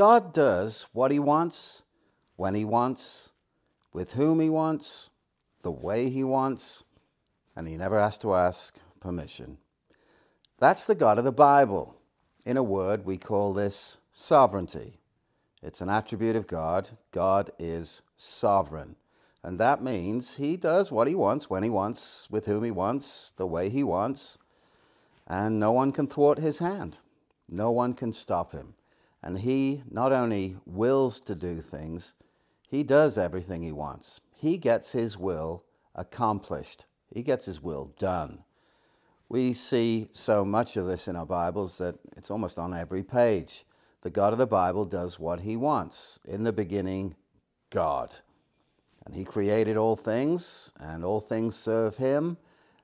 God does what He wants, when He wants, with whom He wants, the way He wants, and He never has to ask permission. That's the God of the Bible. In a word, we call this sovereignty. It's an attribute of God. God is sovereign. And that means he does what he wants, when he wants, with whom he wants, the way he wants, and no one can thwart his hand. No one can stop him. And he not only wills to do things, he does everything he wants. He gets his will accomplished, he gets his will done. We see so much of this in our Bibles that it's almost on every page. The God of the Bible does what he wants. In the beginning, God. And he created all things, and all things serve him.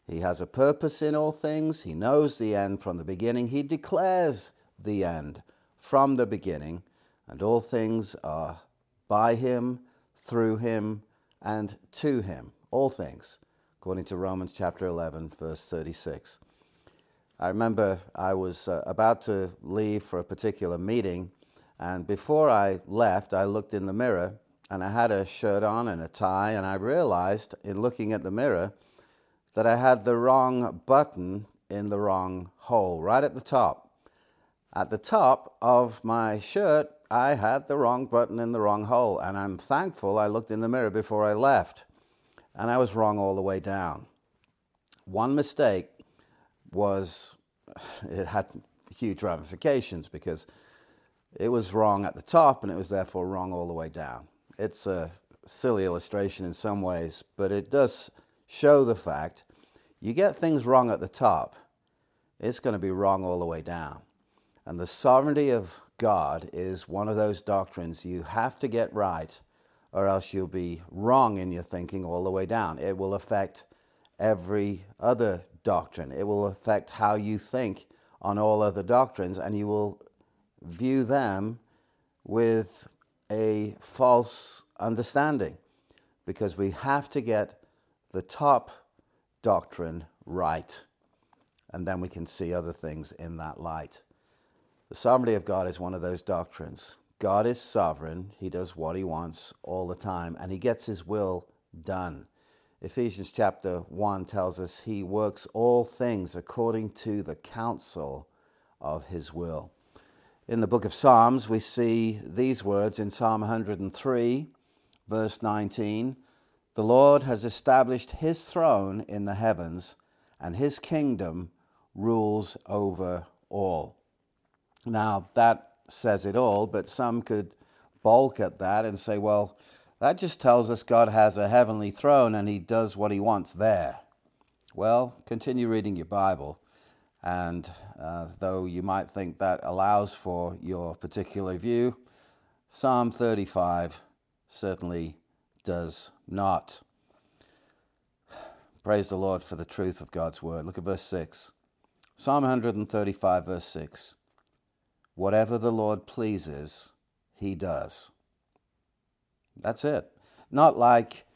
He has a purpose in all things. He knows the end from the beginning. He declares the end from the beginning. And all things are by him, through him, and to him. All things, according to Romans chapter 11, verse 36. I remember I was uh, about to leave for a particular meeting, and before I left, I looked in the mirror and I had a shirt on and a tie, and I realized in looking at the mirror that I had the wrong button in the wrong hole, right at the top. At the top of my shirt, I had the wrong button in the wrong hole, and I'm thankful I looked in the mirror before I left, and I was wrong all the way down. One mistake was, it had huge ramifications because it was wrong at the top and it was therefore wrong all the way down. It's a silly illustration in some ways, but it does show the fact you get things wrong at the top, it's going to be wrong all the way down. And the sovereignty of God is one of those doctrines you have to get right, or else you'll be wrong in your thinking all the way down. It will affect every other doctrine, it will affect how you think on all other doctrines, and you will view them with a false understanding because we have to get the top doctrine right, and then we can see other things in that light. The sovereignty of God is one of those doctrines. God is sovereign, He does what He wants all the time, and He gets His will done. Ephesians chapter 1 tells us He works all things according to the counsel of His will. In the book of Psalms, we see these words in Psalm 103, verse 19 The Lord has established his throne in the heavens, and his kingdom rules over all. Now, that says it all, but some could balk at that and say, well, that just tells us God has a heavenly throne and he does what he wants there. Well, continue reading your Bible and uh, though you might think that allows for your particular view, Psalm 35 certainly does not. Praise the Lord for the truth of God's word. Look at verse 6. Psalm 135, verse 6. Whatever the Lord pleases, he does. That's it. Not like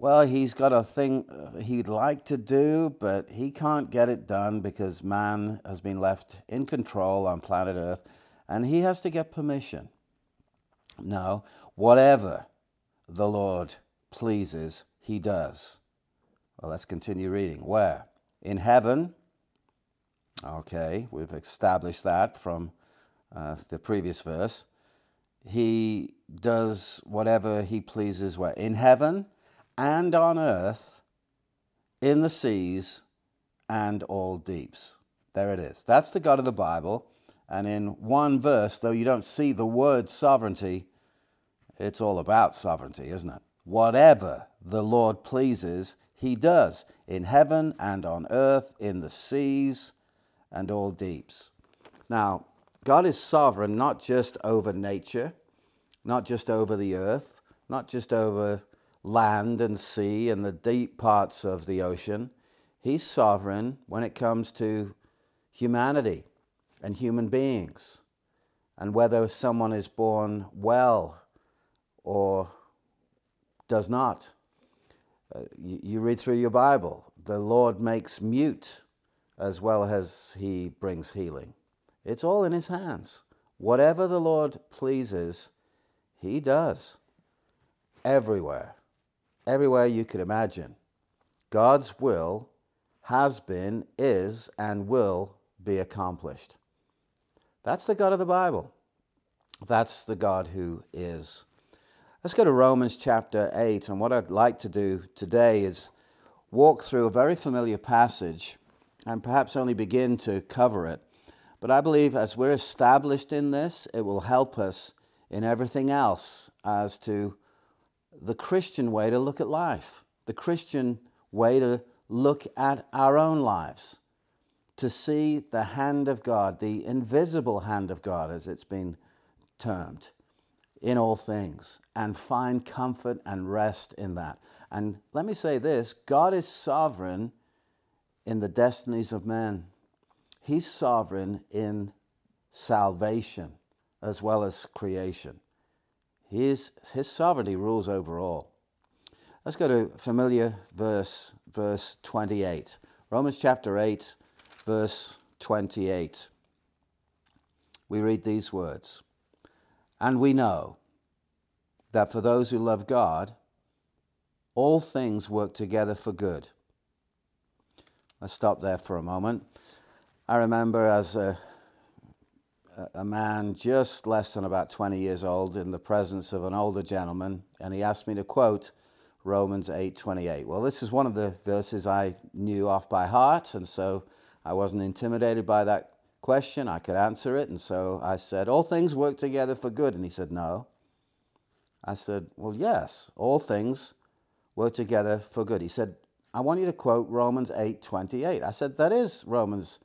well, he's got a thing he'd like to do, but he can't get it done because man has been left in control on planet Earth and he has to get permission. No, whatever the Lord pleases, he does. Well, let's continue reading. Where? In heaven. Okay, we've established that from uh, the previous verse. He does whatever he pleases where? In heaven and on earth, in the seas, and all deeps. There it is. That's the God of the Bible. And in one verse, though you don't see the word sovereignty, it's all about sovereignty, isn't it? Whatever the Lord pleases, he does in heaven and on earth, in the seas and all deeps. Now, God is sovereign not just over nature, not just over the earth, not just over land and sea and the deep parts of the ocean. He's sovereign when it comes to humanity and human beings and whether someone is born well or does not. Uh, you, you read through your Bible, the Lord makes mute as well as he brings healing. It's all in his hands. Whatever the Lord pleases, He does. Everywhere. Everywhere you could imagine. God's will has been, is, and will be accomplished. That's the God of the Bible. That's the God who is. Let's go to Romans chapter 8. And what I'd like to do today is walk through a very familiar passage and perhaps only begin to cover it. But I believe as we're established in this, it will help us in everything else as to the Christian way to look at life, the Christian way to look at our own lives, to see the hand of God, the invisible hand of God, as it's been termed, in all things, and find comfort and rest in that. And let me say this God is sovereign in the destinies of men, He's sovereign in salvation as well as creation. His, his sovereignty rules over all. Let's go to familiar verse, verse 28. Romans chapter 8, verse 28. We read these words And we know that for those who love God, all things work together for good. Let's stop there for a moment. I remember as a, a man just less than about 20 years old in the presence of an older gentleman, and he asked me to quote Romans 8:28. Well, this is one of the verses I knew off by heart, and so I wasn't intimidated by that question. I could answer it, and so I said, "All things work together for good." And he said, "No." I said, "Well, yes, all things work together for good." He said, "I want you to quote Romans 8:28." I said, "That is Romans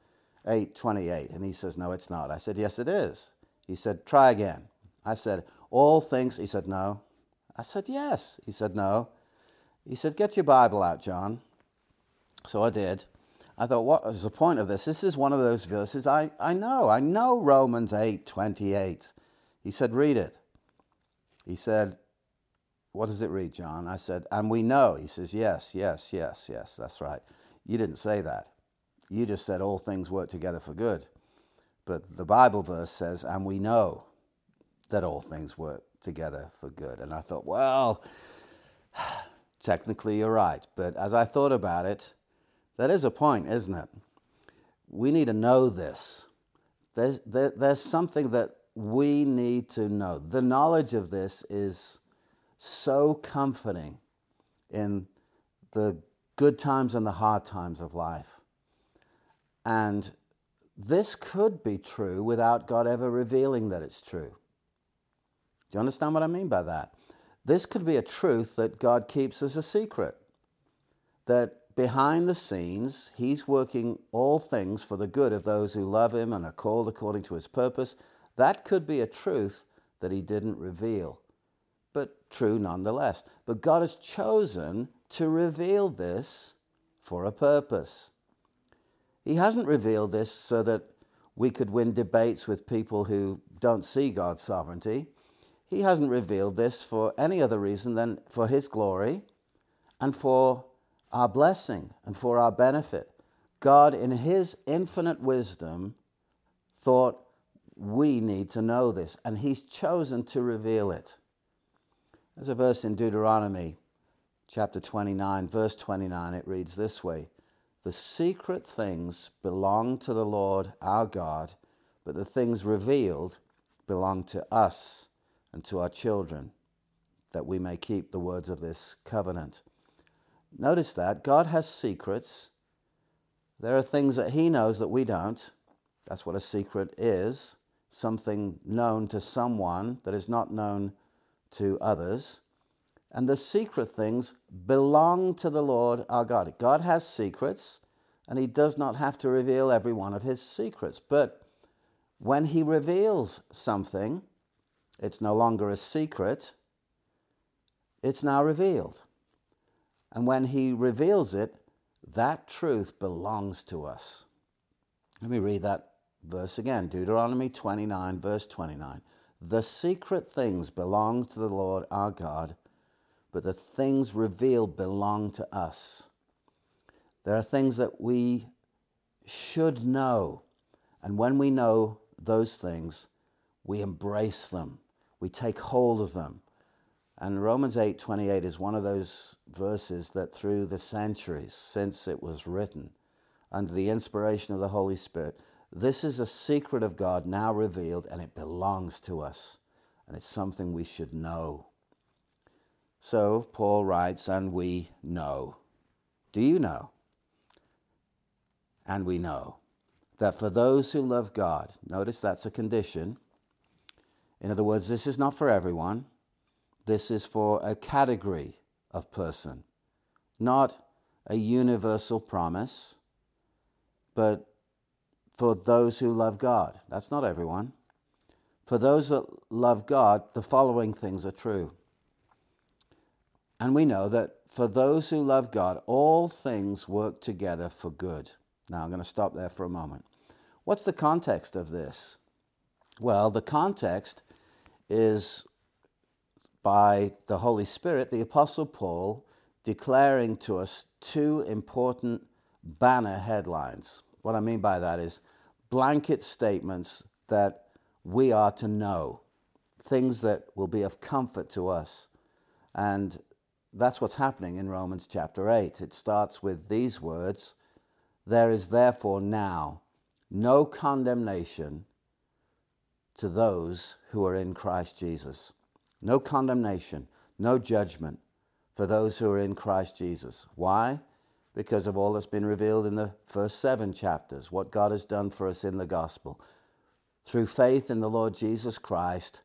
8:28." And he says, "No, it's not." I said, "Yes, it is." He said, "Try again." I said, "All things." He said, "No." I said, "Yes." He said, "No." He said, Get your Bible out, John. So I did. I thought, what is the point of this? This is one of those verses I, I know. I know Romans 8:28 He said, Read it. He said, What does it read, John? I said, And we know. He says, Yes, yes, yes, yes, that's right. You didn't say that. You just said all things work together for good. But the Bible verse says, And we know that all things work together for good. And I thought, well, Technically, you're right. But as I thought about it, that is a point, isn't it? We need to know this. There's, there, there's something that we need to know. The knowledge of this is so comforting in the good times and the hard times of life. And this could be true without God ever revealing that it's true. Do you understand what I mean by that? This could be a truth that God keeps as a secret. That behind the scenes, He's working all things for the good of those who love Him and are called according to His purpose. That could be a truth that He didn't reveal, but true nonetheless. But God has chosen to reveal this for a purpose. He hasn't revealed this so that we could win debates with people who don't see God's sovereignty. He hasn't revealed this for any other reason than for His glory and for our blessing and for our benefit. God, in His infinite wisdom, thought we need to know this, and He's chosen to reveal it. There's a verse in Deuteronomy chapter 29, verse 29. It reads this way The secret things belong to the Lord our God, but the things revealed belong to us and to our children, that we may keep the words of this covenant. Notice that God has secrets. There are things that He knows that we don't. That's what a secret is something known to someone that is not known to others. And the secret things belong to the Lord our God. God has secrets, and He does not have to reveal every one of His secrets. But when He reveals something, it's no longer a secret, it's now revealed. And when He reveals it, that truth belongs to us. Let me read that verse again Deuteronomy 29, verse 29. The secret things belong to the Lord our God, but the things revealed belong to us. There are things that we should know, and when we know those things, we embrace them, we take hold of them. And Romans 8:28 is one of those verses that through the centuries since it was written under the inspiration of the Holy Spirit, this is a secret of God now revealed and it belongs to us and it's something we should know. So Paul writes and we know. Do you know? And we know that for those who love God, notice that's a condition. In other words, this is not for everyone. This is for a category of person, not a universal promise, but for those who love God. That's not everyone. For those that love God, the following things are true. And we know that for those who love God, all things work together for good. Now, I'm going to stop there for a moment. What's the context of this? Well, the context is by the Holy Spirit, the Apostle Paul declaring to us two important banner headlines. What I mean by that is blanket statements that we are to know, things that will be of comfort to us. And that's what's happening in Romans chapter 8. It starts with these words There is therefore now no condemnation to those who are in Christ Jesus no condemnation, no judgment for those who are in Christ Jesus. Why? Because of all that's been revealed in the first seven chapters, what God has done for us in the gospel. Through faith in the Lord Jesus Christ,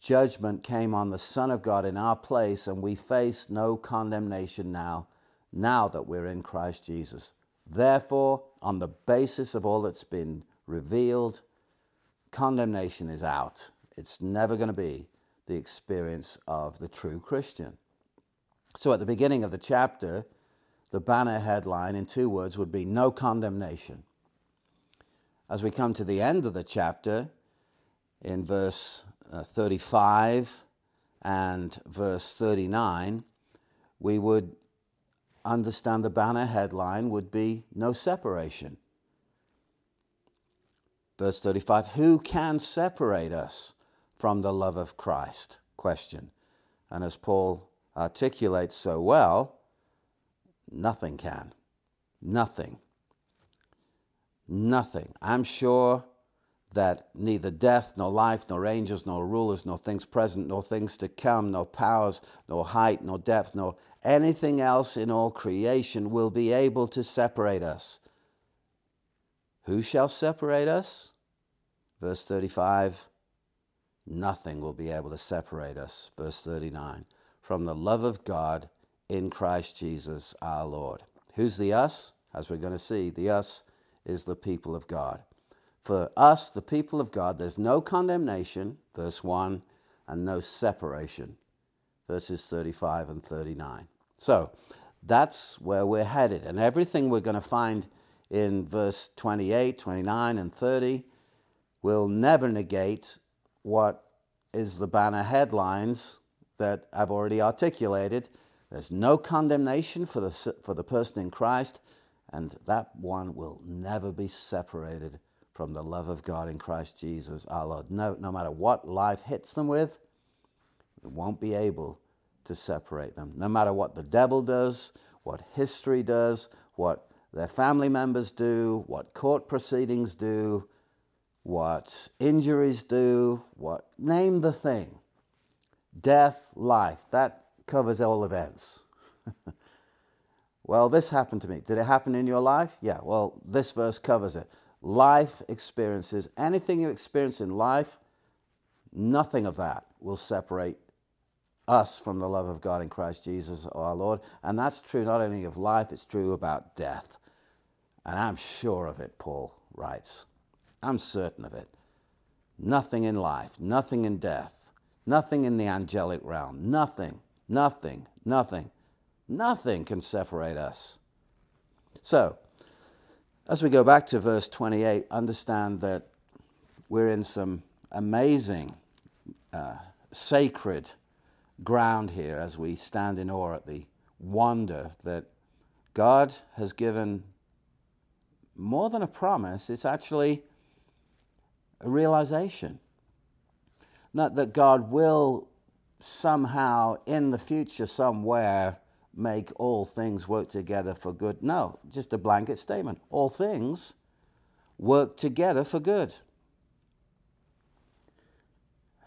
judgment came on the Son of God in our place, and we face no condemnation now, now that we're in Christ Jesus. Therefore, on the basis of all that's been revealed, condemnation is out. It's never going to be the experience of the true Christian. So at the beginning of the chapter, the banner headline in two words would be No Condemnation. As we come to the end of the chapter, in verse uh, 35 and verse 39, we would understand the banner headline would be No Separation. Verse 35 Who can separate us from the love of Christ? Question. And as Paul articulates so well, nothing can. Nothing. Nothing. I'm sure that neither death, nor life, nor angels, nor rulers, nor things present, nor things to come, nor powers, nor height, nor depth, nor anything else in all creation will be able to separate us. Who shall separate us? Verse 35 nothing will be able to separate us, verse 39, from the love of God in Christ Jesus our Lord. Who's the us? As we're going to see, the us is the people of God. For us, the people of God, there's no condemnation, verse 1, and no separation, verses 35 and 39. So that's where we're headed. And everything we're going to find in verse 28, 29, and 30 will never negate what is the banner headlines that I've already articulated. There's no condemnation for the, for the person in Christ, and that one will never be separated from the love of God in Christ Jesus our Lord. No, no matter what life hits them with, it won't be able to separate them. No matter what the devil does, what history does, what their family members do, what court proceedings do, what injuries do, what name the thing. Death, life, that covers all events. well, this happened to me. Did it happen in your life? Yeah, well, this verse covers it. Life experiences, anything you experience in life, nothing of that will separate us from the love of God in Christ Jesus our Lord. And that's true not only of life, it's true about death. And I'm sure of it, Paul writes. I'm certain of it. Nothing in life, nothing in death, nothing in the angelic realm, nothing, nothing, nothing, nothing can separate us. So, as we go back to verse 28, understand that we're in some amazing, uh, sacred ground here as we stand in awe at the wonder that God has given more than a promise, it's actually a realization. Not that God will somehow in the future, somewhere, make all things work together for good. No, just a blanket statement. All things work together for good.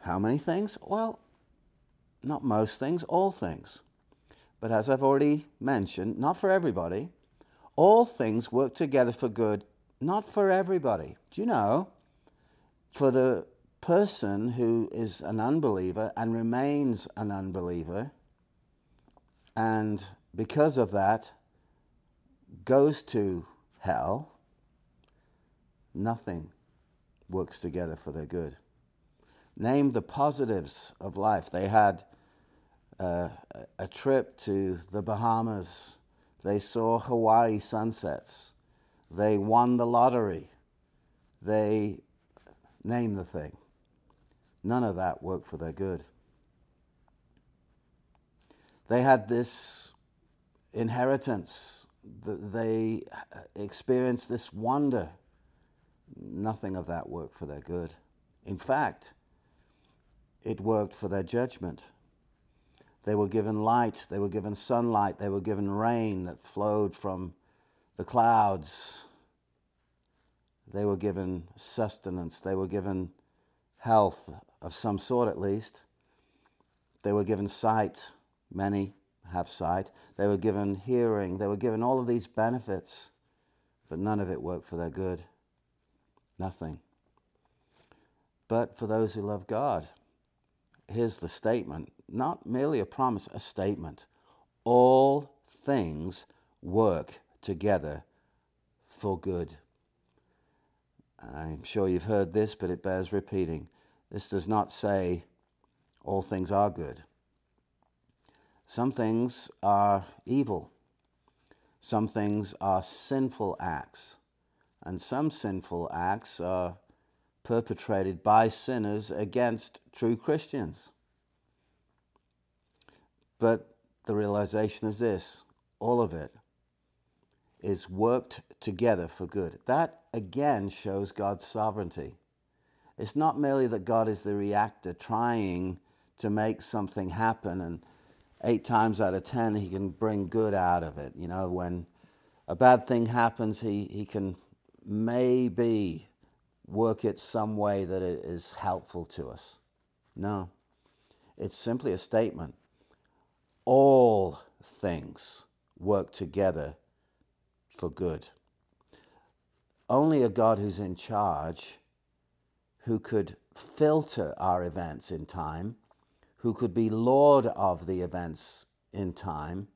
How many things? Well, not most things, all things. But as I've already mentioned, not for everybody. All things work together for good, not for everybody. Do you know? For the person who is an unbeliever and remains an unbeliever, and because of that goes to hell, nothing works together for their good. Name the positives of life. They had uh, a trip to the Bahamas, they saw Hawaii sunsets, they won the lottery, they name the thing. None of that worked for their good. They had this inheritance, they experienced this wonder. Nothing of that worked for their good. In fact, it worked for their judgment. They were given light, they were given sunlight, they were given rain that flowed from the clouds. They were given sustenance, they were given health of some sort at least. They were given sight, many have sight. They were given hearing, they were given all of these benefits, but none of it worked for their good. Nothing. But for those who love God, here's the statement not merely a promise, a statement. All things work together for good. I'm sure you've heard this, but it bears repeating. This does not say all things are good. Some things are evil. Some things are sinful acts. And some sinful acts are perpetrated by sinners against true Christians. But the realization is this all of it is worked together for good. That again shows God's sovereignty. It's not merely that God is the reactor trying to make something happen and eight times out of ten he can bring good out of it. You know, when a bad thing happens, he, he can maybe work it some way that it is helpful to us. No, it's simply a statement. All things work together for good. Only a God who's in charge, who could filter our events in time, who could be Lord of the events in time,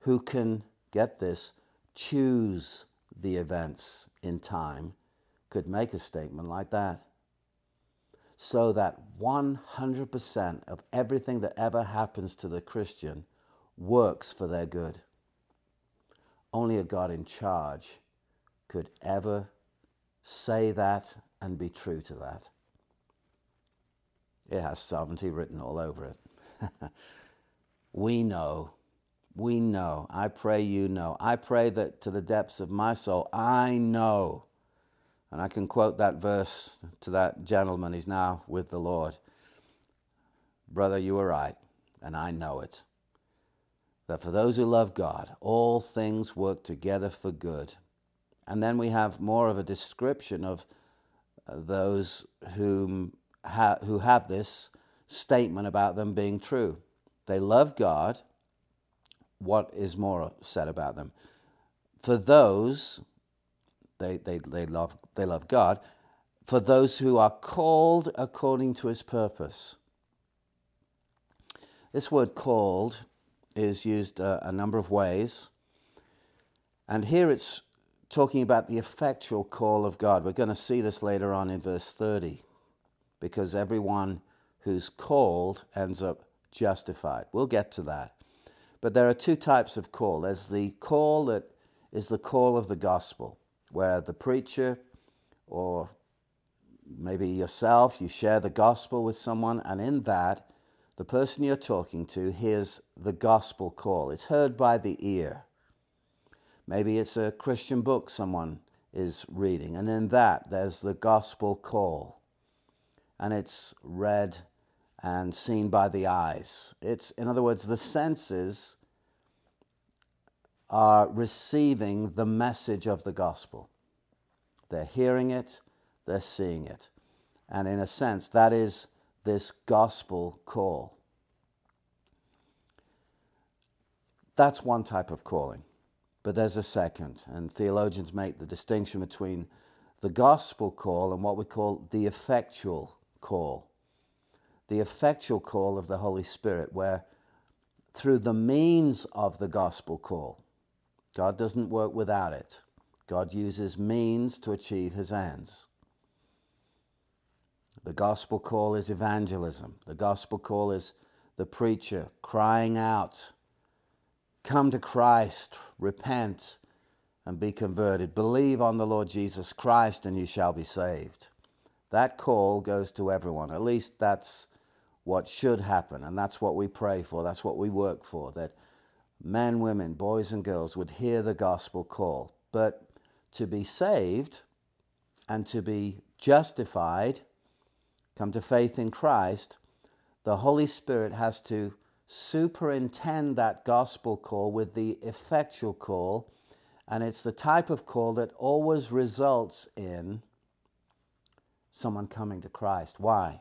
who can, get this, choose the events in time could make a statement like that. So that 100% of everything that ever happens to the Christian works for their good. Only a God in charge could ever say that and be true to that. It has sovereignty written all over it. we know. We know. I pray you know. I pray that to the depths of my soul, I know and I can quote that verse to that gentleman. He's now with the Lord. Brother, you were right, and I know it. That for those who love God, all things work together for good. And then we have more of a description of uh, those whom ha- who have this statement about them being true. They love God. What is more said about them? For those they, they, they, love, they love God, for those who are called according to his purpose. This word called is used uh, a number of ways. And here it's talking about the effectual call of God. We're going to see this later on in verse 30, because everyone who's called ends up justified. We'll get to that. But there are two types of call there's the call that is the call of the gospel where the preacher or maybe yourself, you share the gospel with someone, and in that, the person you're talking to hears the gospel call. It's heard by the ear. Maybe it's a Christian book someone is reading, and in that, there's the gospel call. And it's read and seen by the eyes. It's, in other words, the senses are receiving the message of the gospel. They're hearing it, they're seeing it. And in a sense, that is this gospel call. That's one type of calling. But there's a second, and theologians make the distinction between the gospel call and what we call the effectual call. The effectual call of the Holy Spirit, where through the means of the gospel call, God doesn't work without it. God uses means to achieve his ends. The gospel call is evangelism. The gospel call is the preacher crying out, Come to Christ, repent, and be converted. Believe on the Lord Jesus Christ, and you shall be saved. That call goes to everyone. At least that's what should happen, and that's what we pray for. That's what we work for. That men, women, boys, and girls would hear the gospel call. But to be saved and to be justified, come to faith in Christ, the Holy Spirit has to superintend that gospel call with the effectual call. And it's the type of call that always results in someone coming to Christ. Why?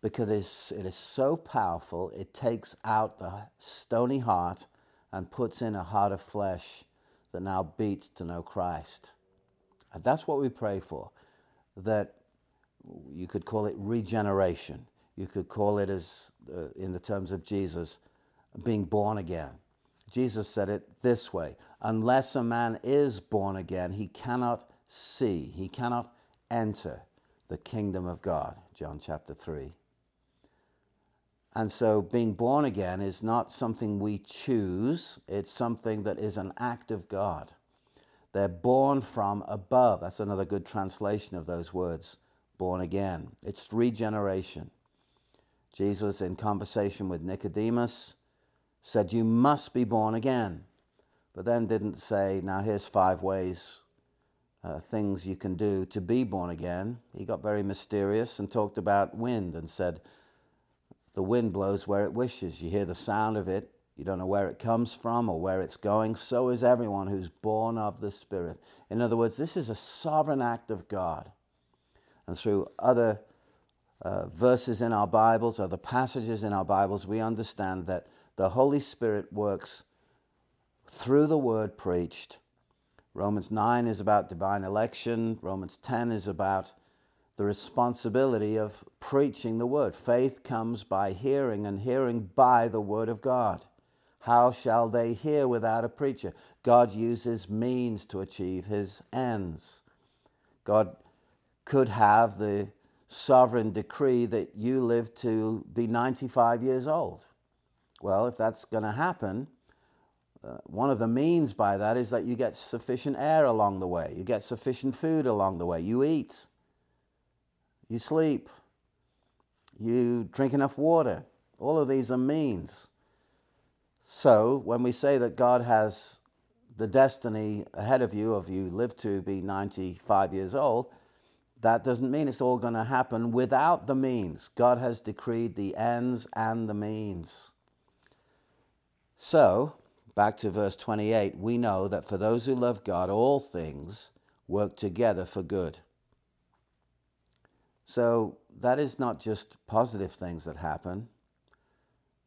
Because it is, it is so powerful, it takes out the stony heart and puts in a heart of flesh that now beats to know Christ. And that's what we pray for. That you could call it regeneration. You could call it, as uh, in the terms of Jesus, being born again. Jesus said it this way Unless a man is born again, he cannot see, he cannot enter the kingdom of God. John chapter 3. And so being born again is not something we choose, it's something that is an act of God. They're born from above. That's another good translation of those words, born again. It's regeneration. Jesus, in conversation with Nicodemus, said, You must be born again. But then didn't say, Now here's five ways, uh, things you can do to be born again. He got very mysterious and talked about wind and said, the wind blows where it wishes. You hear the sound of it. You don't know where it comes from or where it's going. So is everyone who's born of the Spirit. In other words, this is a sovereign act of God. And through other uh, verses in our Bibles, other passages in our Bibles, we understand that the Holy Spirit works through the word preached. Romans 9 is about divine election, Romans 10 is about the responsibility of preaching the word. Faith comes by hearing, and hearing by the word of God. How shall they hear without a preacher? God uses means to achieve his ends. God could have the sovereign decree that you live to be 95 years old. Well, if that's going to happen, uh, one of the means by that is that you get sufficient air along the way, you get sufficient food along the way, you eat you sleep, you drink enough water. All of these are means. So, when we say that God has the destiny ahead of you of you live to be 95 years old, that doesn't mean it's all going to happen without the means. God has decreed the ends and the means. So, back to verse 28, we know that for those who love God, all things work together for good. So that is not just positive things that happen,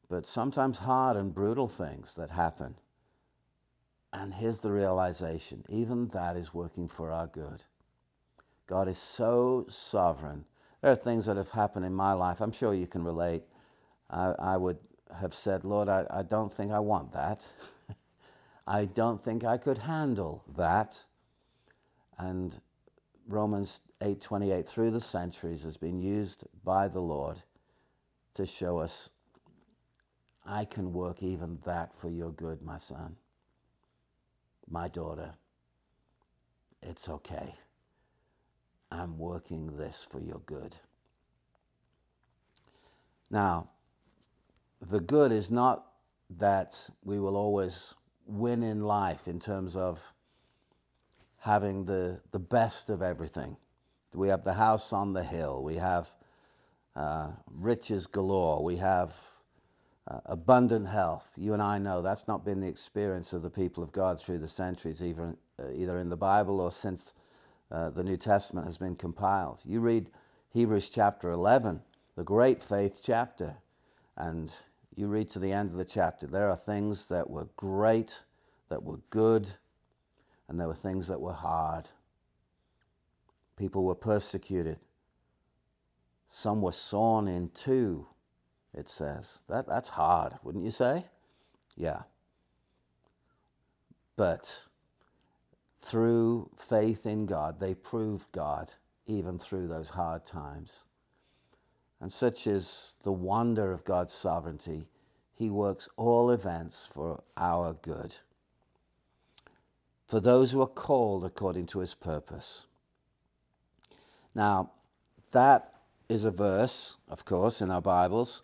but sometimes hard and brutal things that happen. And here's the realization even that is working for our good. God is so sovereign. There are things that have happened in my life. I'm sure you can relate. I, I would have said, Lord, I, I don't think I want that. I don't think I could handle that. And Romans 8:28 through the centuries has been used by the Lord to show us I can work even that for your good, my son. My daughter. It's okay. I'm working this for your good. Now, the good is not that we will always win in life in terms of having the, the best of everything. We have the house on the hill. We have uh, riches galore. We have uh, abundant health. You and I know that's not been the experience of the people of God through the centuries, either, uh, either in the Bible or since uh, the New Testament has been compiled. You read Hebrews chapter 11, the great faith chapter, and you read to the end of the chapter. There are things that were great, that were good, and there were things that were hard. People were persecuted. Some were sawn in two, it says. That, that's hard, wouldn't you say? Yeah. But through faith in God, they proved God even through those hard times. And such is the wonder of God's sovereignty. He works all events for our good. For those who are called according to his purpose. Now, that is a verse, of course, in our Bibles,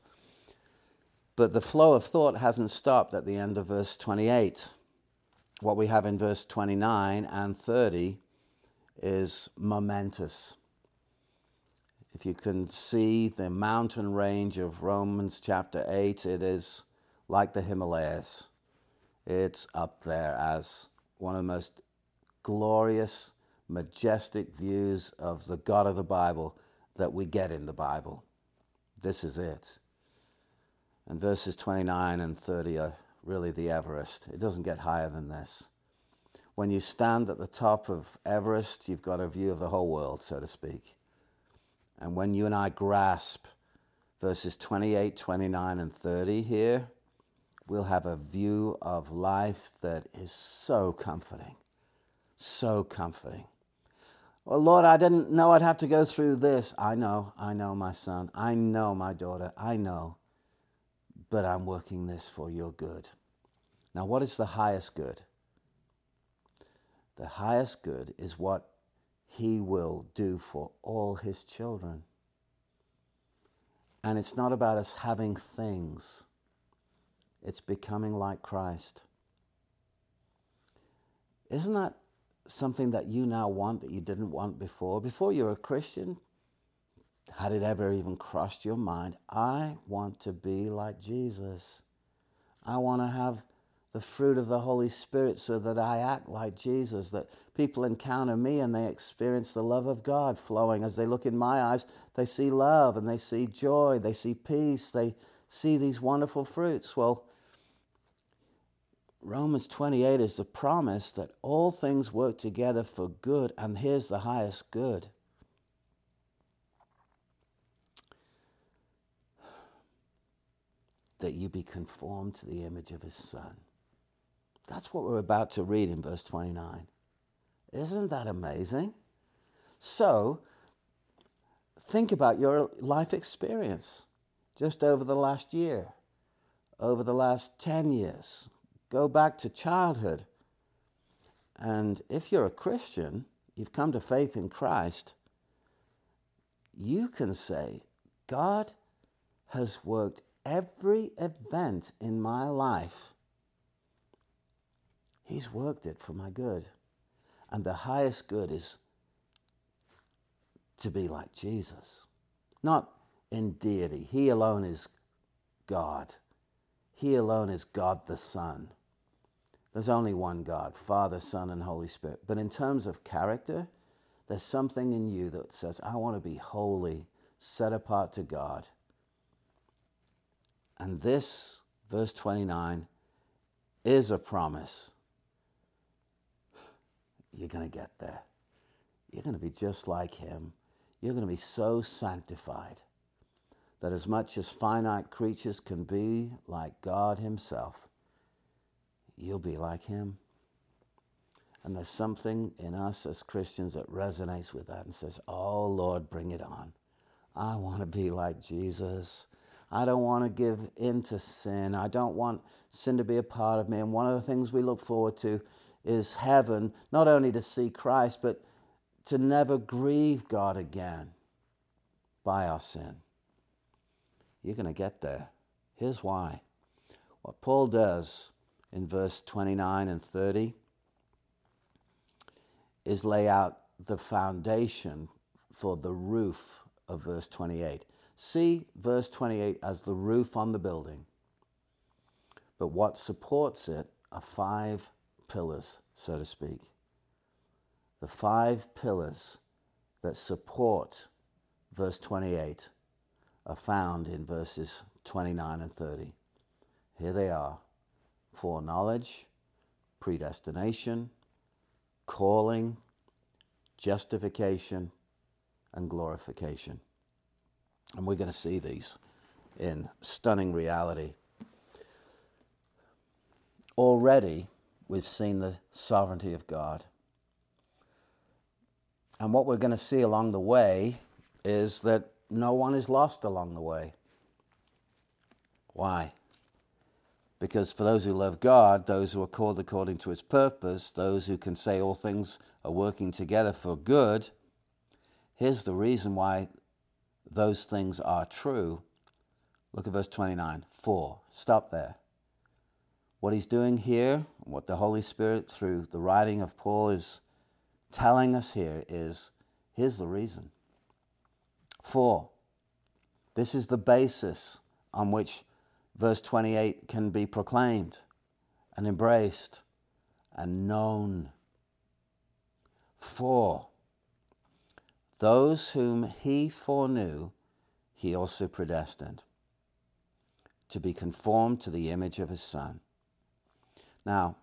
but the flow of thought hasn't stopped at the end of verse 28. What we have in verse 29 and 30 is momentous. If you can see the mountain range of Romans chapter 8, it is like the Himalayas. It's up there as one of the most glorious majestic views of the God of the Bible that we get in the Bible. This is it. And verses 29 and 30 are really the Everest. It doesn't get higher than this. When you stand at the top of Everest, you've got a view of the whole world, so to speak. And when you and I grasp verses 28, 29, and 30 here, we'll have a view of life that is so comforting. So comforting. Well, Lord, I didn't know I'd have to go through this. I know, I know, my son. I know, my daughter. I know. But I'm working this for your good. Now, what is the highest good? The highest good is what he will do for all his children. And it's not about us having things, it's becoming like Christ. Isn't that something that you now want that you didn't want before? Before you were a Christian, had it ever even crossed your mind? I want to be like Jesus. I want to have the fruit of the Holy Spirit so that I act like Jesus, that people encounter me and they experience the love of God flowing. As they look in my eyes, they see love and they see joy, they see peace, they see these wonderful fruits. Well, Romans 28 is the promise that all things work together for good, and here's the highest good. That you be conformed to the image of his Son. That's what we're about to read in verse 29. Isn't that amazing? So, think about your life experience just over the last year, over the last 10 years, Go back to childhood. And if you're a Christian, you've come to faith in Christ, you can say, God has worked every event in my life. He's worked it for my good. And the highest good is to be like Jesus, not in deity. He alone is God. He alone is God the Son. There's only one God, Father, Son, and Holy Spirit. But in terms of character, there's something in you that says, I want to be holy, set apart to God. And this, verse 29, is a promise. You're going to get there. You're going to be just like Him. You're going to be so sanctified that as much as finite creatures can be like God Himself, you'll be like him. And there's something in us as Christians that resonates with that and says, Oh Lord, bring it on. I want to be like Jesus. I don't want to give in to sin. I don't want sin to be a part of me. And one of the things we look forward to is heaven, not only to see Christ, but to never grieve God again by our sin. You're going to get there. Here's why. What Paul does in verse 29 and 30 is lay out the foundation for the roof of verse 28. See verse 28 as the roof on the building. But what supports it are five pillars, so to speak. The five pillars that support verse 28 are found in verses 29 and 30. Here they are foreknowledge, predestination, calling, justification, and glorification. And we're going to see these in stunning reality. Already, we've seen the sovereignty of God. And what we're going to see along the way is that no one is lost along the way. Why? Because for those who love God, those who are called according to his purpose, those who can say all things are working together for good, here's the reason why those things are true. Look at verse 29. 4. Stop there. What he's doing here, what the Holy Spirit through the writing of Paul is telling us here is here's the reason. 4. This is the basis on which verse 28 can be proclaimed and embraced and known. For those whom he foreknew, he also predestined to be conformed to the image of his Son. Now,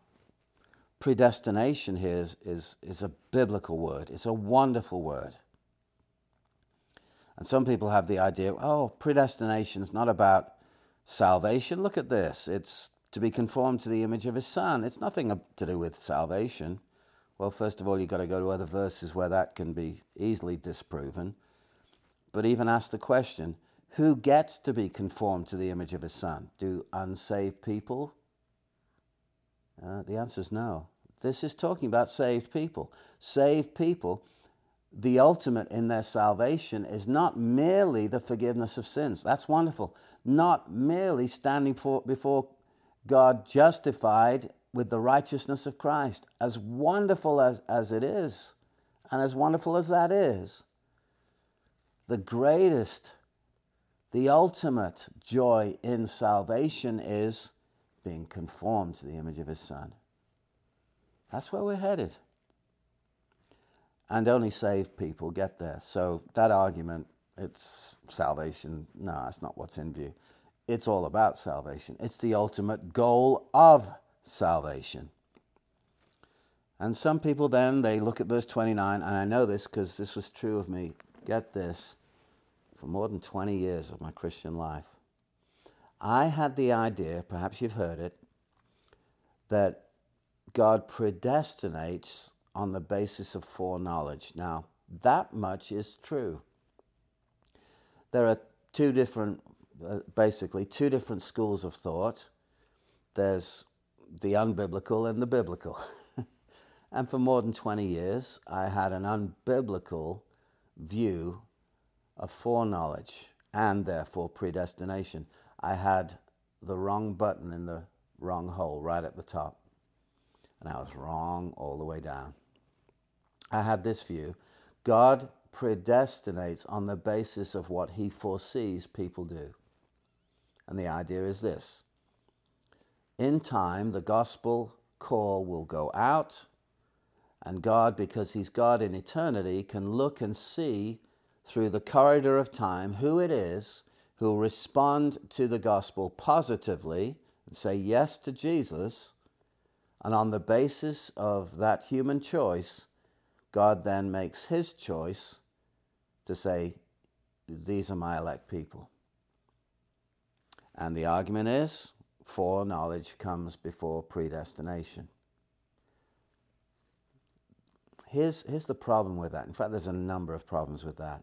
predestination here is, is, is a biblical word, it's a wonderful word. And some people have the idea, oh, predestination is not about salvation. Look at this. It's to be conformed to the image of his son. It's nothing to do with salvation. Well, first of all, you've got to go to other verses where that can be easily disproven. But even ask the question who gets to be conformed to the image of his son? Do unsaved people? Uh, the answer is no. This is talking about saved people. Saved people the ultimate in their salvation is not merely the forgiveness of sins. That's wonderful. Not merely standing for, before God justified with the righteousness of Christ. As wonderful as, as it is, and as wonderful as that is, the greatest, the ultimate joy in salvation is being conformed to the image of His Son. That's where we're headed and only saved people get there. So that argument, it's salvation. No, that's not what's in view. It's all about salvation. It's the ultimate goal of salvation. And some people then, they look at verse 29, and I know this because this was true of me. Get this, for more than 20 years of my Christian life. I had the idea, perhaps you've heard it, that God predestinates on the basis of foreknowledge. Now, that much is true. There are two different, uh, basically, two different schools of thought. There's the unbiblical and the biblical. and for more than 20 years, I had an unbiblical view of foreknowledge and therefore predestination. I had the wrong button in the wrong hole right at the top, and I was wrong all the way down. I had this view God predestinates on the basis of what he foresees people do. And the idea is this in time, the gospel call will go out, and God, because he's God in eternity, can look and see through the corridor of time who it is who will respond to the gospel positively and say yes to Jesus. And on the basis of that human choice, God then makes his choice to say, These are my elect people. And the argument is foreknowledge comes before predestination. Here's, here's the problem with that. In fact, there's a number of problems with that.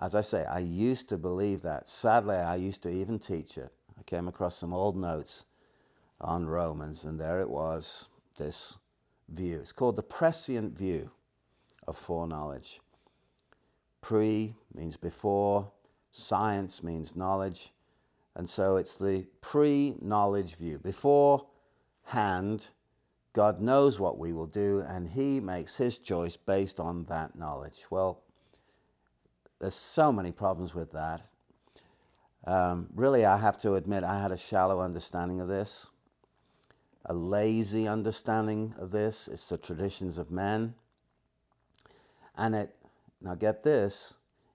As I say, I used to believe that. Sadly, I used to even teach it. I came across some old notes on Romans, and there it was this view. It's called the prescient view of foreknowledge. Pre means before, science means knowledge, and so it's the pre knowledge view. Beforehand, God knows what we will do, and He makes His choice based on that knowledge. Well, there's so many problems with that. Um, really, I have to admit, I had a shallow understanding of this, a lazy understanding of this. It's the traditions of men. And it, now get this,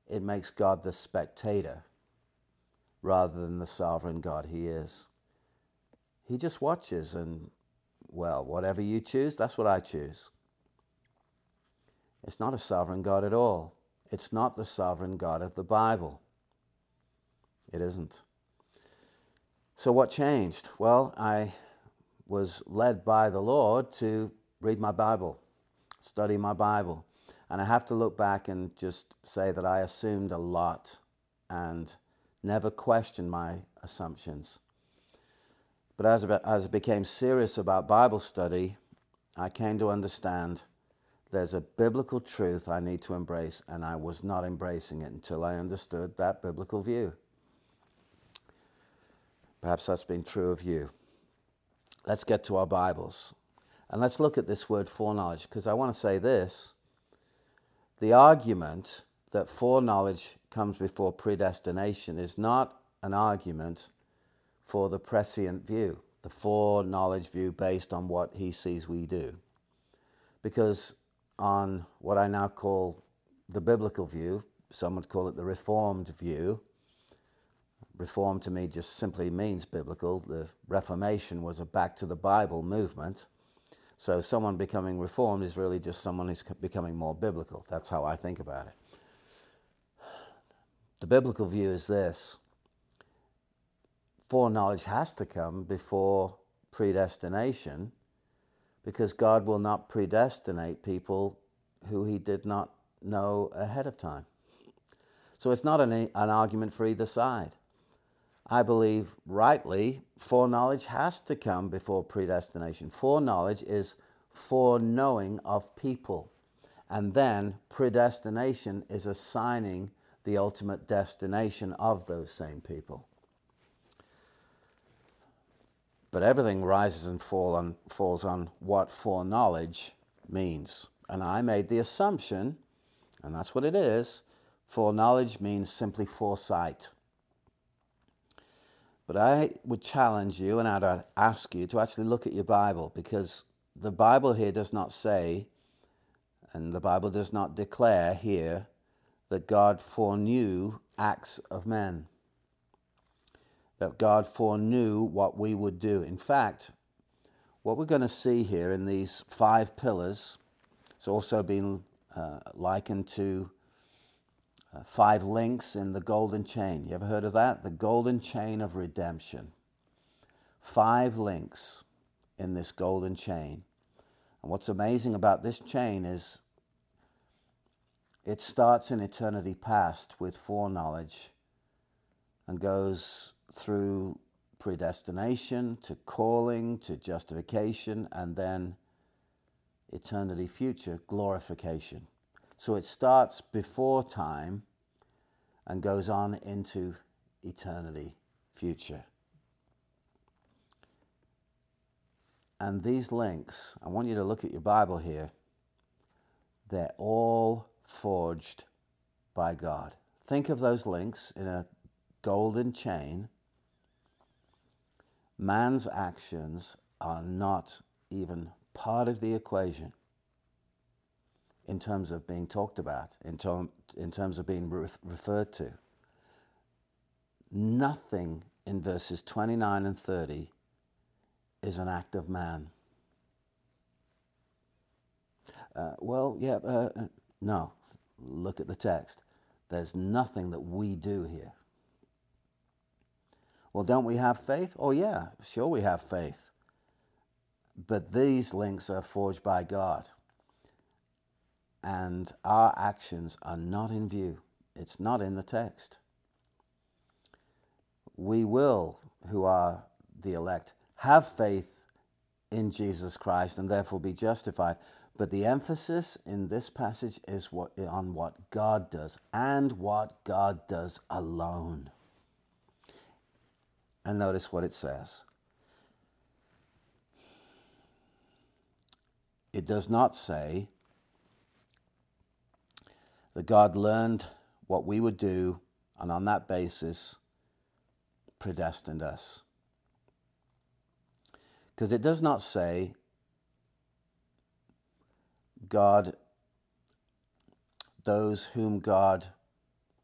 it makes God the spectator rather than the sovereign God he is. He just watches and, well, whatever you choose, that's what I choose. It's not a sovereign God at all. It's not the sovereign God of the Bible. It isn't. So, what changed? Well, I was led by the Lord to read my Bible, study my Bible. And I have to look back and just say that I assumed a lot and never questioned my assumptions. But as, as I became serious about Bible study, I came to understand there's a biblical truth I need to embrace, and I was not embracing it until I understood that biblical view. Perhaps that's been true of you. Let's get to our Bibles. And let's look at this word foreknowledge, because I want to say this. The argument that foreknowledge comes before predestination is not an argument for the prescient view, the foreknowledge view based on what he sees we do. Because on what I now call the biblical view, some would call it the reformed view, Reform to me just simply means biblical. The Reformation was a back to the Bible movement. So someone becoming reformed is really just someone who's becoming more biblical. That's how I think about it. The biblical view is this foreknowledge has to come before predestination because God will not predestinate people who he did not know ahead of time. So it's not an, an argument for either side. I believe rightly, foreknowledge has to come before predestination. Foreknowledge is foreknowing of people. And then predestination is assigning the ultimate destination of those same people. But everything rises and fall on, falls on what foreknowledge means. And I made the assumption, and that's what it is foreknowledge means simply foresight. But I would challenge you and I'd uh, ask you to actually look at your Bible because the Bible here does not say, and the Bible does not declare here, that God foreknew acts of men, that God foreknew what we would do. In fact, what we're going to see here in these five pillars, it's also been uh, likened to uh, five links in the golden chain. You ever heard of that? The golden chain of redemption. Five links in this golden chain. And what's amazing about this chain is it starts in eternity past with foreknowledge and goes through predestination to calling to justification and then eternity future glorification. So it starts before time and goes on into eternity future. And these links, I want you to look at your Bible here, they're all forged by God. Think of those links in a golden chain. Man's actions are not even part of the equation in terms of being talked about, in, in terms of being re- referred to. Nothing in verses 29 and 30 is an act of man. Uh, well, yeah, uh, no. Look at the text. There's nothing that we do here. Well, don't we have faith? Oh, yeah, sure we have faith. But these links are forged by God and our actions are not in view. It's not in the text. We will, who are the elect, have faith in Jesus Christ and therefore be justified. But the emphasis in this passage is what, on what God does and what God does alone. And notice what it says. It does not say, that God learned what we would do, and on that basis, predestined us. Because it does not say God, those whom God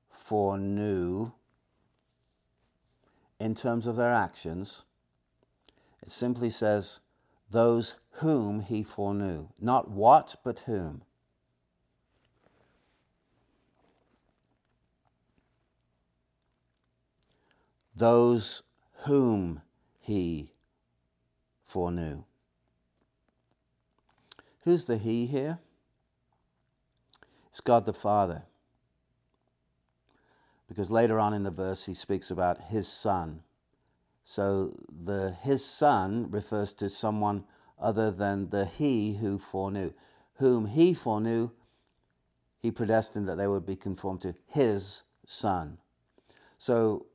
foreknew in terms of their actions. It simply says, those whom he foreknew. Not what, but whom. Those whom he foreknew. Who's the he here? It's God the Father. Because later on in the verse he speaks about his son. So the his son refers to someone other than the he who foreknew. Whom he foreknew, he predestined that they would be conformed to his son. So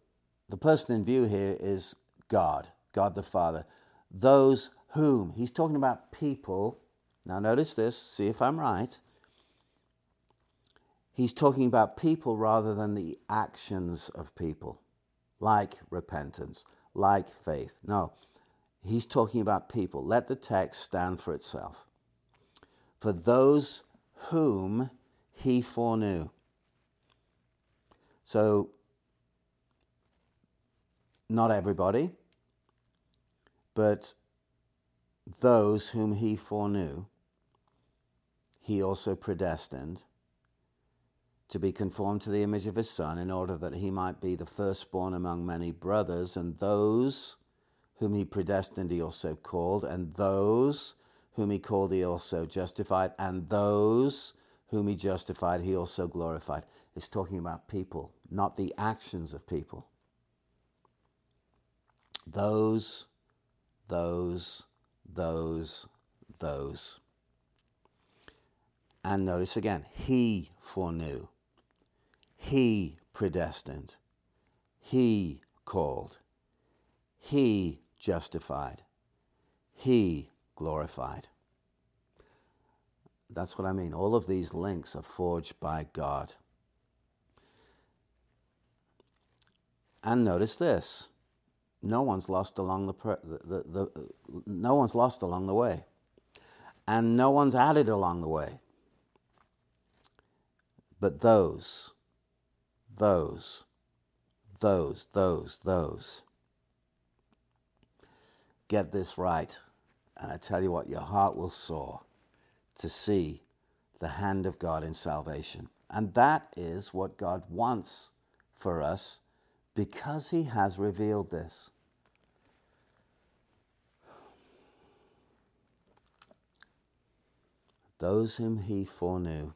the person in view here is God, God the Father. Those whom, he's talking about people. Now notice this, see if I'm right. He's talking about people rather than the actions of people, like repentance, like faith. No, he's talking about people. Let the text stand for itself. For those whom he foreknew. So, not everybody, but those whom he foreknew, he also predestined to be conformed to the image of his Son, in order that he might be the firstborn among many brothers, and those whom he predestined he also called, and those whom he called he also justified, and those whom he justified he also glorified. It's talking about people, not the actions of people. Those, those, those, those. And notice again, he foreknew. He predestined. He called. He justified. He glorified. That's what I mean. All of these links are forged by God. And notice this no one's lost along the, the, the, the, no one's lost along the way and no one's added along the way but those those, those, those, those. Get this right, and I tell you what, your heart will soar to see the hand of God in salvation. And that is what God wants for us because He has revealed this. Those whom He foreknew.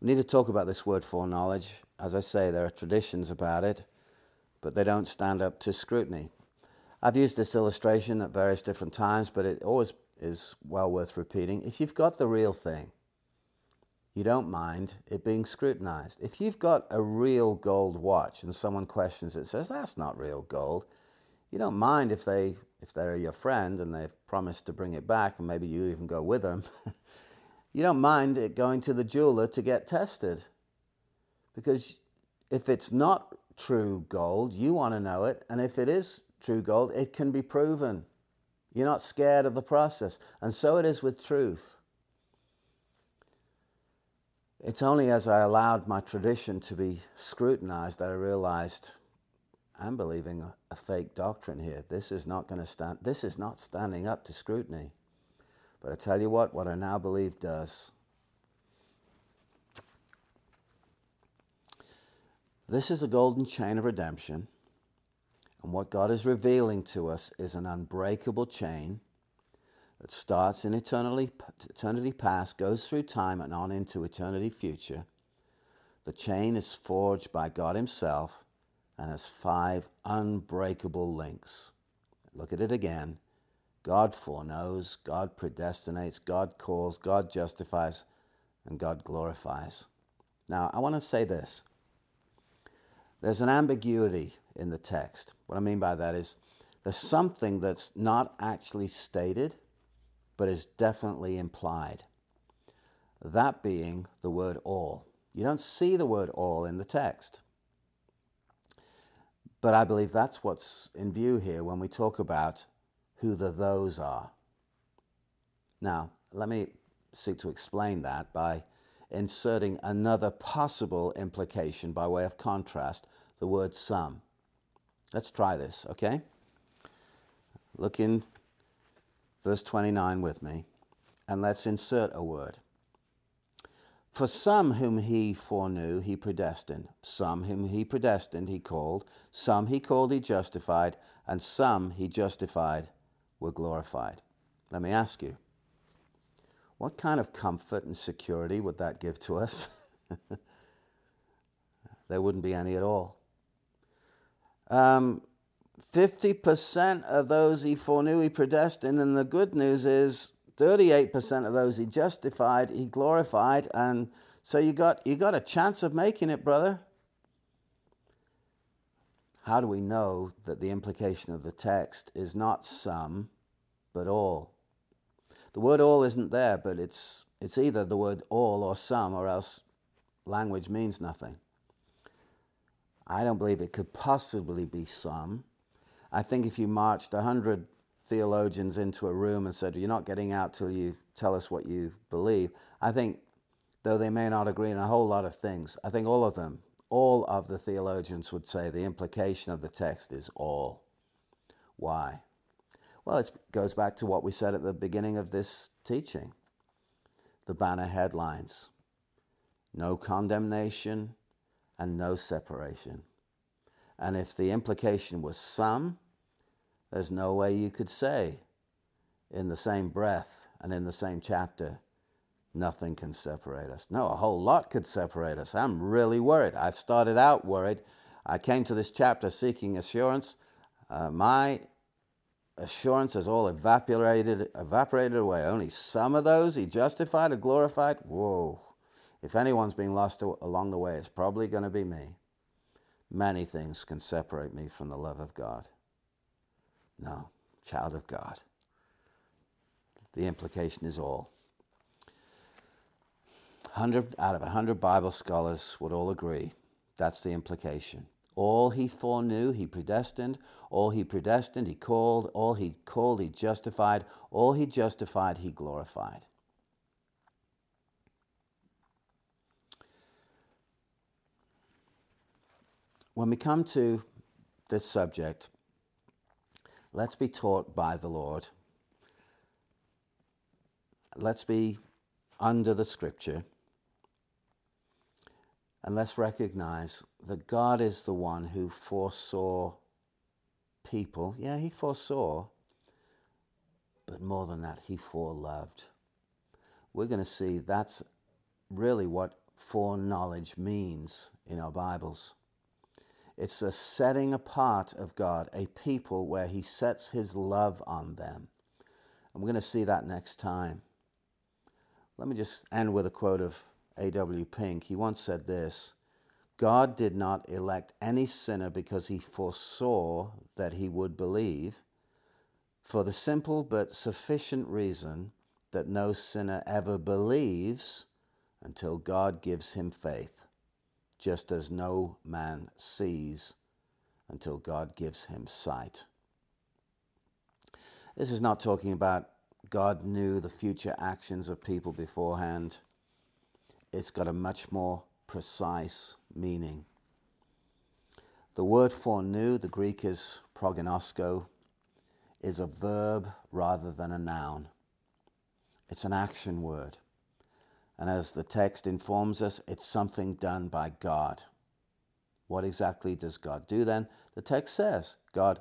We need to talk about this word foreknowledge. As I say, there are traditions about it, but they don't stand up to scrutiny. I've used this illustration at various different times, but it always is well worth repeating. If you've got the real thing, you don't mind it being scrutinized. If you've got a real gold watch and someone questions it, says that's not real gold, you don't mind if they if they're your friend and they've promised to bring it back and maybe you even go with them. you don't mind it going to the jeweler to get tested. Because if it's not true gold, you want to know it. And if it is true gold, it can be proven. You're not scared of the process. And so it is with truth. It's only as I allowed my tradition to be scrutinized that I realized I'm believing a, fake doctrine here. This is not going to stand, this is not standing up to scrutiny. But I tell you what, what I now believe does. This is the golden chain of redemption. And what God is revealing to us is an unbreakable chain that starts in eternity, eternity past, goes through time, and on into eternity future. The chain is forged by God Himself and has five unbreakable links. Look at it again. God foreknows, God predestinates, God calls, God justifies, and God glorifies. Now, I want to say this. There's an ambiguity in the text. What I mean by that is there's something that's not actually stated, but is definitely implied. That being the word all. You don't see the word all in the text. But I believe that's what's in view here when we talk about who the those are. Now, let me seek to explain that by inserting another possible implication by way of contrast, the word some. Let's try this, okay? Look in verse 29 with me, and let's insert a word. For some whom he foreknew, he predestined. Some whom he predestined, he called. Some he called, he justified. And some he justified were glorified. Let me ask you, what kind of comfort and security would that give to us? there wouldn't be any at all. Um, 50% of those he foreknew, he predestined, and the good news is 38% of those he justified, he glorified, and so you got, you got a chance of making it, brother. How do we know that the implication of the text is not some, but all? The word all isn't there, but it's, it's either the word all or some, or else language means nothing. I don't believe it could possibly be some. I think if you marched 100 theologians into a room and said, You're not getting out till you tell us what you believe, I think, though they may not agree on a whole lot of things, I think all of them, all of the theologians would say the implication of the text is all. Why? Well, it goes back to what we said at the beginning of this teaching the banner headlines no condemnation and no separation. And if the implication was some, there's no way you could say in the same breath and in the same chapter, nothing can separate us. No, a whole lot could separate us. I'm really worried. I've started out worried. I came to this chapter seeking assurance. Uh, my assurance has all evaporated, evaporated away. Only some of those he justified or glorified. Whoa. If anyone's been lost along the way, it's probably going to be me. Many things can separate me from the love of God. No, child of God. The implication is all. 100 out of 100 Bible scholars would all agree that's the implication. All he foreknew, he predestined. All he predestined, he called. All he called, he justified. All he justified, he glorified. When we come to this subject, let's be taught by the Lord. Let's be under the scripture. And let's recognize that God is the one who foresaw people. Yeah, he foresaw, but more than that, he foreloved. We're going to see that's really what foreknowledge means in our Bibles. It's a setting apart of God, a people where he sets his love on them. And we're going to see that next time. Let me just end with a quote of A.W. Pink. He once said this God did not elect any sinner because he foresaw that he would believe, for the simple but sufficient reason that no sinner ever believes until God gives him faith, just as no man sees until God gives him sight. This is not talking about God knew the future actions of people beforehand. It's got a much more precise meaning. The word foreknew, the Greek is prognosko, is a verb rather than a noun. It's an action word. And as the text informs us, it's something done by God. What exactly does God do then? The text says God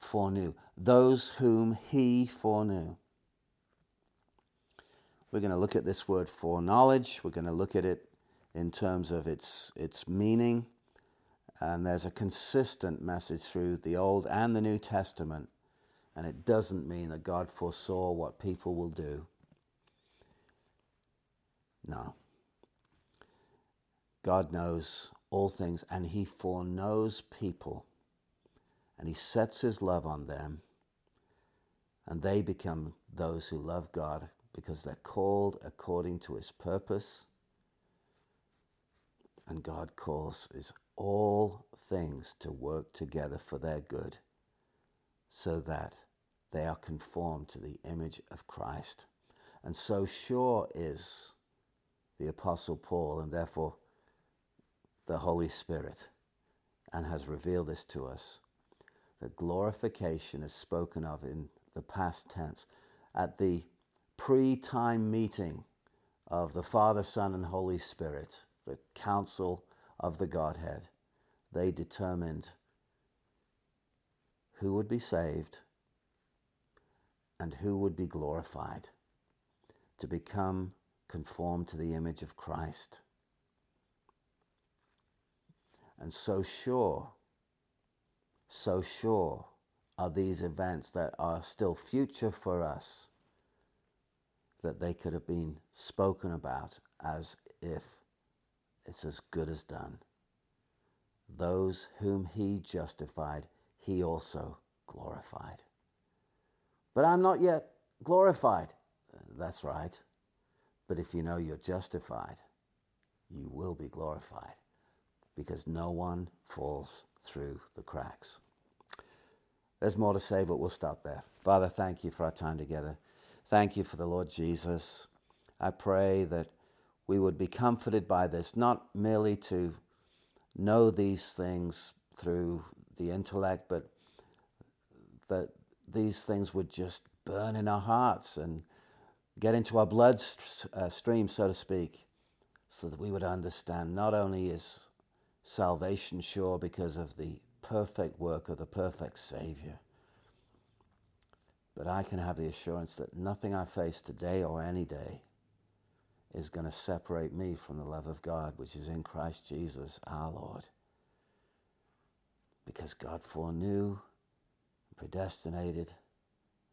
foreknew those whom he foreknew. We're going to look at this word foreknowledge. We're going to look at it in terms of its, its meaning. And there's a consistent message through the Old and the New Testament. And it doesn't mean that God foresaw what people will do. No. God knows all things and He foreknows people. And He sets His love on them. And they become those who love God because they're called according to His purpose and God calls is all things to work together for their good, so that they are conformed to the image of Christ. And so sure is the Apostle Paul, and therefore the Holy Spirit, and has revealed this to us. That glorification is spoken of in the past tense. At the pre time meeting of the Father, Son, and Holy Spirit, the council of the Godhead, they determined who would be saved and who would be glorified to become conformed to the image of Christ. And so sure, so sure are these events that are still future for us that they could have been spoken about as if it's as good as done. Those whom he justified, he also glorified. But I'm not yet glorified. That's right. But if you know you're justified, you will be glorified because no one falls through the cracks. There's more to say, but we'll stop there. Father, thank you for our time together. Thank you for the Lord Jesus. I pray that we would be comforted by this, not merely to know these things through the intellect, but that these things would just burn in our hearts and get into our bloodstream, uh, so to speak, so that we would understand not only is salvation sure because of the perfect work of the perfect Savior, but I can have the assurance that nothing I face today or any day is going to separate me from the love of God, which is in Christ Jesus our Lord. Because God foreknew, predestinated,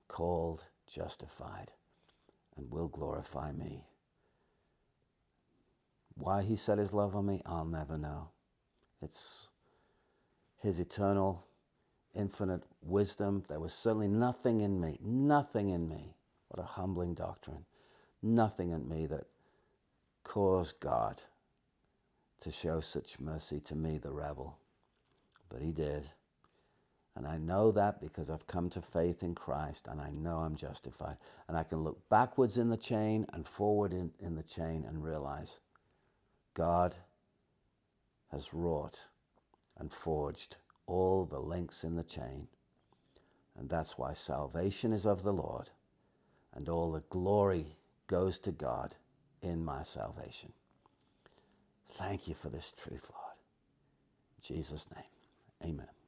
called, justified and will glorify me. Why he set his love on me, I'll never know. It's his eternal, infinite wisdom. There was certainly nothing in me, nothing in me. What a humbling doctrine. Nothing in me that caused God to show such mercy to me, the rebel. But he did. And I know that because I've come to faith in Christ and I know I'm justified. And I can look backwards in the chain and forward in, in the chain and realize God has wrought and forged all the links in the chain. And that's why salvation is of the Lord and all the glory goes to God in my salvation. Thank you for this truth, Lord. In Jesus' name, amen.